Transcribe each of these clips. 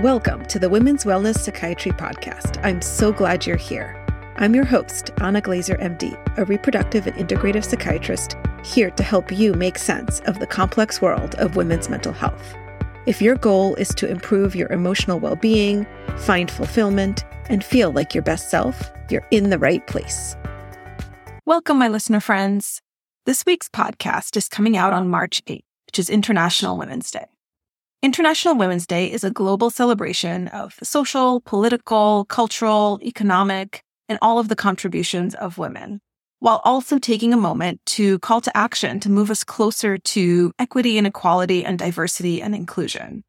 Welcome to the Women's Wellness Psychiatry Podcast. I'm so glad you're here. I'm your host, Anna Glezer, MD, a reproductive and integrative psychiatrist, here to help you make sense of the complex world of women's mental health. If your goal is to improve your emotional well being, find fulfillment, and feel like your best self, you're in the right place. Welcome, my listener friends. This week's podcast is coming out on March 8th, which is International Women's Day. International Women's Day is a global celebration of social, political, cultural, economic, and all of the contributions of women, while also taking a moment to call to action to move us closer to equity and equality and diversity and inclusion.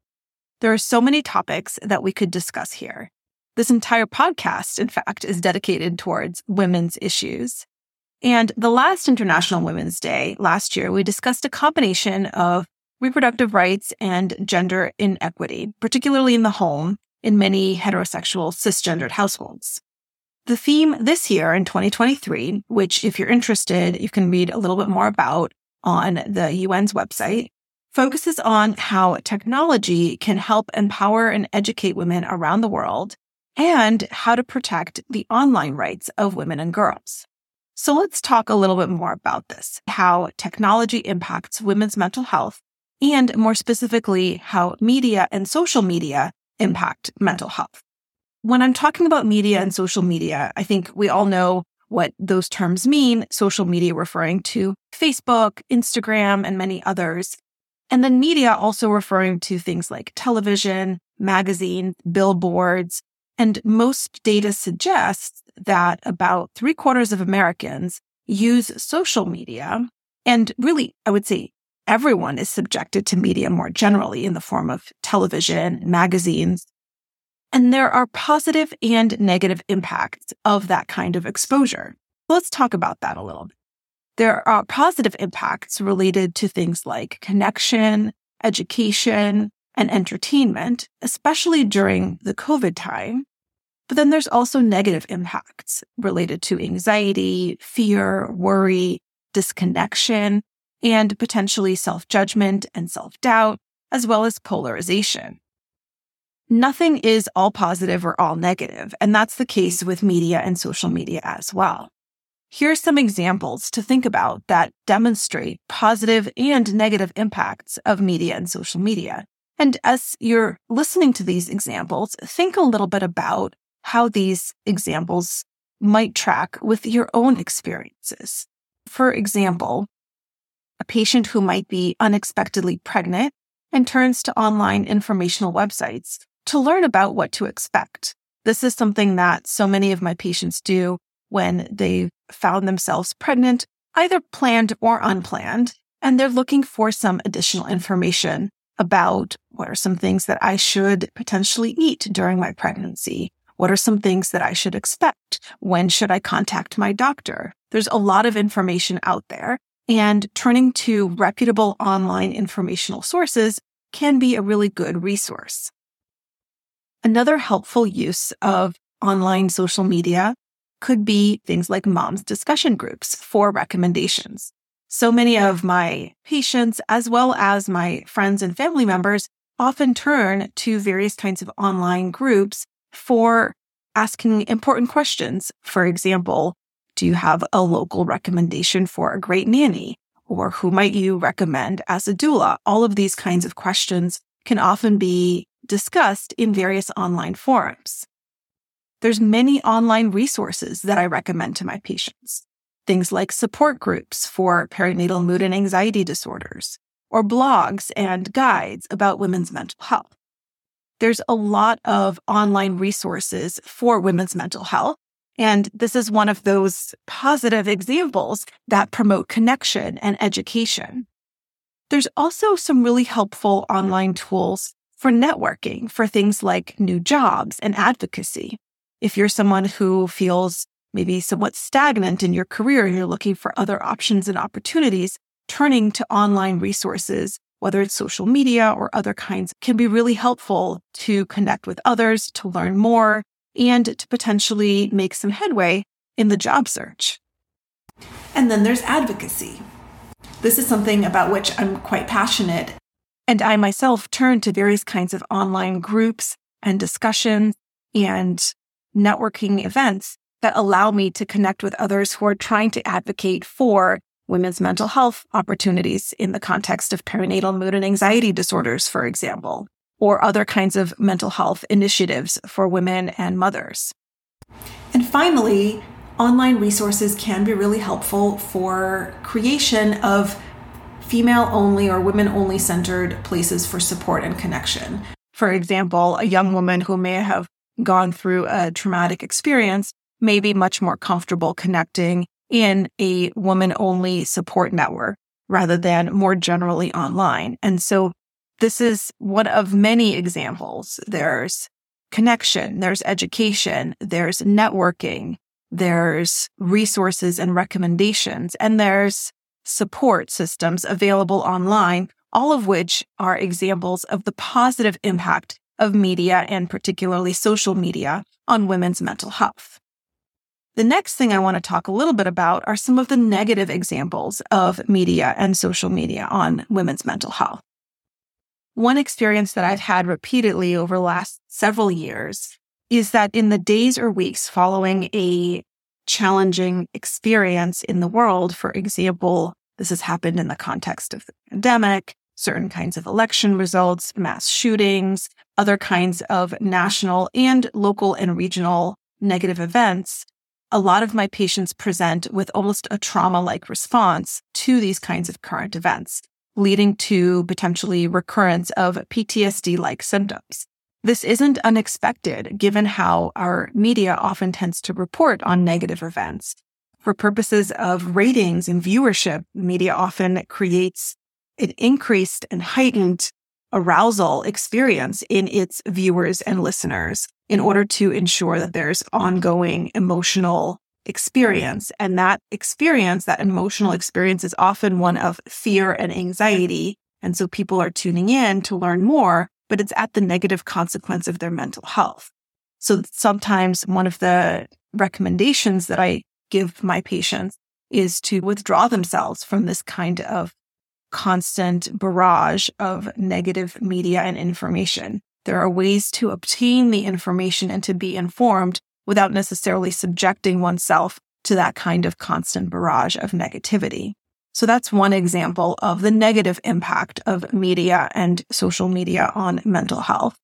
There are so many topics that we could discuss here. This entire podcast, in fact, is dedicated towards women's issues. And the last International Women's Day last year, we discussed a combination of reproductive rights and gender inequity, particularly in the home in many heterosexual cisgendered households. The theme this year in 2023, which if you're interested, you can read a little bit more about on the UN's website, focuses on how technology can help empower and educate women around the world and how to protect the online rights of women and girls. So let's talk a little bit more about this, how technology impacts women's mental health and more specifically, how media and social media impact mental health. When I'm talking about media and social media, I think we all know what those terms mean. Social media referring to Facebook, Instagram, and many others. And then media also referring to things like television, magazine, billboards. And most data suggests that about three quarters of Americans use social media. And really, I would say everyone is subjected to media more generally in the form of television, magazines. And there are positive and negative impacts of that kind of exposure. Let's talk about that a little bit. There are positive impacts related to things like connection, education, and entertainment, especially during the COVID time. But then there's also negative impacts related to anxiety, fear, worry, disconnection, and potentially self judgment and self doubt, as well as polarization. Nothing is all positive or all negative, and that's the case with media and social media as well. Here are some examples to think about that demonstrate positive and negative impacts of media and social media. And as you're listening to these examples, think a little bit about how these examples might track with your own experiences. For example, a patient who might be unexpectedly pregnant and turns to online informational websites to learn about what to expect. This is something that so many of my patients do when they found themselves pregnant, either planned or unplanned, and they're looking for some additional information about what are some things that I should potentially eat during my pregnancy? What are some things that I should expect? When should I contact my doctor? There's a lot of information out there and turning to reputable online informational sources can be a really good resource. Another helpful use of online social media could be things like mom's discussion groups for recommendations. So many of my patients, as well as my friends and family members, often turn to various kinds of online groups for asking important questions. For example, do you have a local recommendation for a great nanny? Or who might you recommend as a doula? All of these kinds of questions can often be discussed in various online forums. There's many online resources that I recommend to my patients. Things like support groups for perinatal mood and anxiety disorders, or blogs and guides about women's mental health. There's a lot of online resources for women's mental health, and this is one of those positive examples that promote connection and education. There's also some really helpful online tools for networking for things like new jobs and advocacy. If you're someone who feels maybe somewhat stagnant in your career and you're looking for other options and opportunities, turning to online resources, whether it's social media or other kinds, can be really helpful to connect with others, to learn more, and to potentially make some headway in the job search. And then there's advocacy. This is something about which I'm quite passionate. And I myself turn to various kinds of online groups and discussions and networking events that allow me to connect with others who are trying to advocate for women's mental health opportunities in the context of perinatal mood and anxiety disorders, for example, or other kinds of mental health initiatives for women and mothers. And finally, online resources can be really helpful for creation of female only or women only centered places for support and connection. For example, a young woman who may have gone through a traumatic experience may be much more comfortable connecting in a woman only support network rather than more generally online. And so this is one of many examples. There's connection, there's education, there's networking, there's resources and recommendations, and there's support systems available online, all of which are examples of the positive impact of media and particularly social media on women's mental health. The next thing I want to talk a little bit about are some of the negative examples of media and social media on women's mental health. One experience that I've had repeatedly over the last several years is that in the days or weeks following a challenging experience in the world, for example, this has happened in the context of the pandemic, certain kinds of election results, mass shootings, other kinds of national and local and regional negative events a lot of my patients present with almost a trauma like response to these kinds of current events, leading to potentially recurrence of PTSD like symptoms. This isn't unexpected given how our media often tends to report on negative events. For purposes of ratings and viewership, media often creates an increased and heightened arousal experience in its viewers and listeners in order to ensure that there's ongoing emotional experience. And that experience, that emotional experience is often one of fear and anxiety. And so people are tuning in to learn more, but it's at the negative consequence of their mental health. So sometimes one of the recommendations that I give my patients is to withdraw themselves from this kind of constant barrage of negative media and information. There are ways to obtain the information and to be informed without necessarily subjecting oneself to that kind of constant barrage of negativity. So that's one example of the negative impact of media and social media on mental health.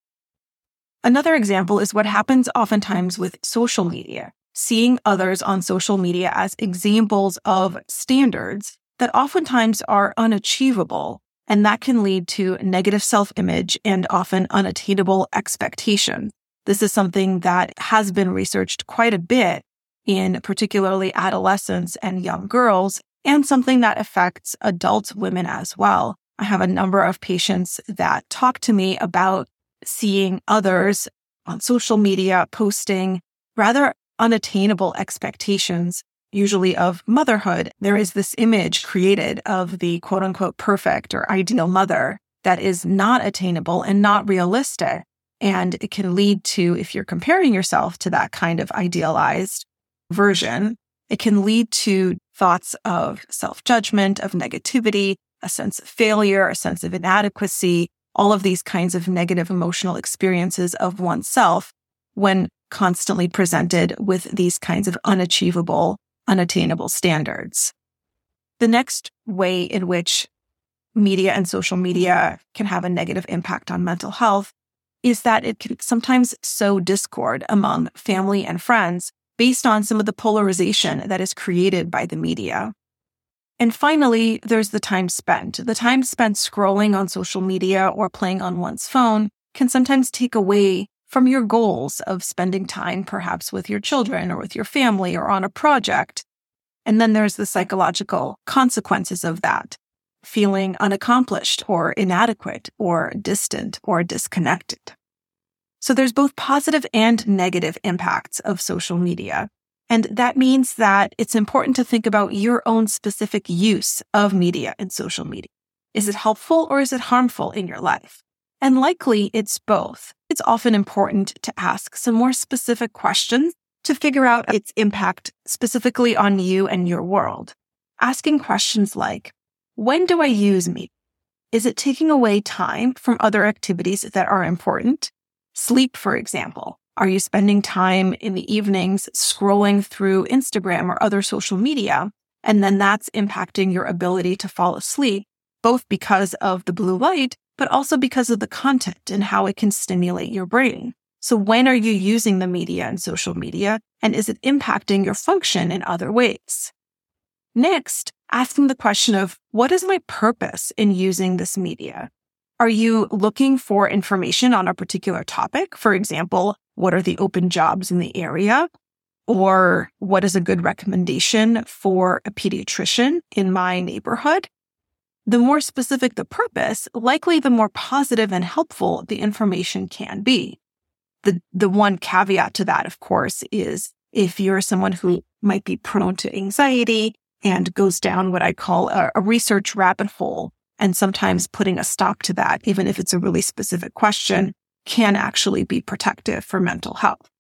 Another example is what happens oftentimes with social media, seeing others on social media as examples of standards that oftentimes are unachievable and that can lead to negative self image and often unattainable expectation. This is something that has been researched quite a bit in particularly adolescents and young girls, and something that affects adult women as well. I have a number of patients that talk to me about seeing others on social media posting rather unattainable expectations usually of motherhood, there is this image created of the quote unquote perfect or ideal mother that is not attainable and not realistic. And it can lead to, if you're comparing yourself to that kind of idealized version, it can lead to thoughts of self judgment, of negativity, a sense of failure, a sense of inadequacy, all of these kinds of negative emotional experiences of oneself when constantly presented with these kinds of unachievable unattainable standards. The next way in which media and social media can have a negative impact on mental health is that it can sometimes sow discord among family and friends based on some of the polarization that is created by the media. And finally, there's the time spent. The time spent scrolling on social media or playing on one's phone can sometimes take away from your goals of spending time perhaps with your children or with your family or on a project. And then there's the psychological consequences of that, feeling unaccomplished or inadequate or distant or disconnected. So there's both positive and negative impacts of social media. And that means that it's important to think about your own specific use of media and social media. Is it helpful or is it harmful in your life? And likely it's both. It's often important to ask some more specific questions to figure out its impact specifically on you and your world. Asking questions like, when do I use media? Is it taking away time from other activities that are important? Sleep, for example. Are you spending time in the evenings scrolling through Instagram or other social media? And then that's impacting your ability to fall asleep, both because of the blue light, but also because of the content and how it can stimulate your brain. So when are you using the media and social media? And is it impacting your function in other ways? Next, asking the question of what is my purpose in using this media? Are you looking for information on a particular topic? For example, what are the open jobs in the area? Or what is a good recommendation for a pediatrician in my neighborhood? The more specific the purpose, likely the more positive and helpful the information can be. The, the one caveat to that, of course, is if you're someone who might be prone to anxiety and goes down what I call a, a research rabbit hole, and sometimes putting a stop to that, even if it's a really specific question, can actually be protective for mental health.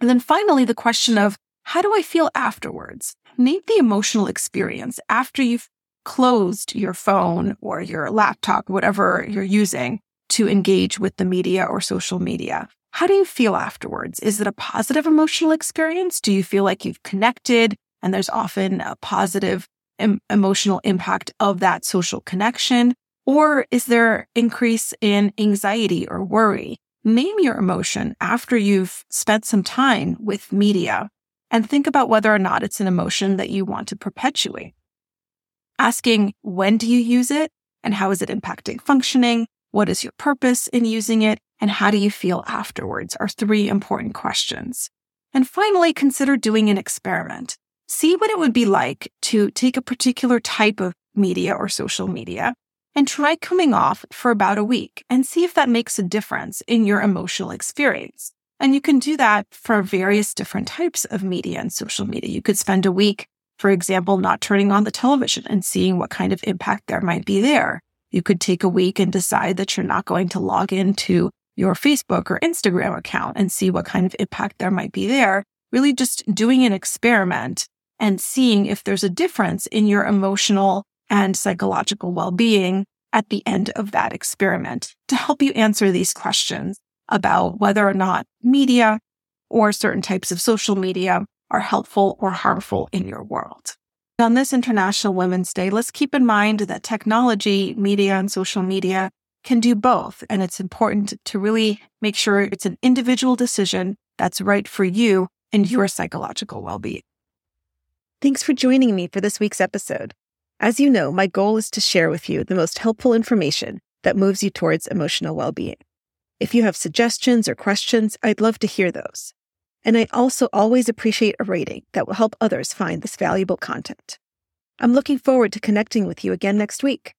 And then finally, the question of how do I feel afterwards? Name the emotional experience after you've closed your phone or your laptop, whatever you're using to engage with the media or social media. How do you feel afterwards? Is it a positive emotional experience? Do you feel like you've connected and there's often a positive em- emotional impact of that social connection? Or is there increase in anxiety or worry? Name your emotion after you've spent some time with media and think about whether or not it's an emotion that you want to perpetuate. Asking when do you use it and how is it impacting functioning? What is your purpose in using it? And how do you feel afterwards are three important questions. And finally, consider doing an experiment. See what it would be like to take a particular type of media or social media and try coming off for about a week and see if that makes a difference in your emotional experience. And you can do that for various different types of media and social media. You could spend a week, for example, not turning on the television and seeing what kind of impact there might be there. You could take a week and decide that you're not going to log into your Facebook or Instagram account and see what kind of impact there might be there. Really just doing an experiment and seeing if there's a difference in your emotional and psychological well-being at the end of that experiment to help you answer these questions about whether or not media or certain types of social media are helpful or harmful in your world. On this International Women's Day, let's keep in mind that technology, media, and social media can do both. And it's important to really make sure it's an individual decision that's right for you and your psychological well being. Thanks for joining me for this week's episode. As you know, my goal is to share with you the most helpful information that moves you towards emotional well being. If you have suggestions or questions, I'd love to hear those. And I also always appreciate a rating that will help others find this valuable content. I'm looking forward to connecting with you again next week.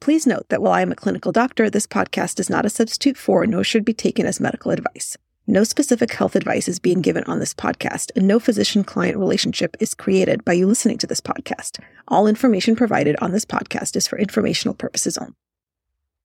Please note that while I am a clinical doctor, this podcast is not a substitute for nor should be taken as medical advice. No specific health advice is being given on this podcast, and no physician client relationship is created by you listening to this podcast. All information provided on this podcast is for informational purposes only.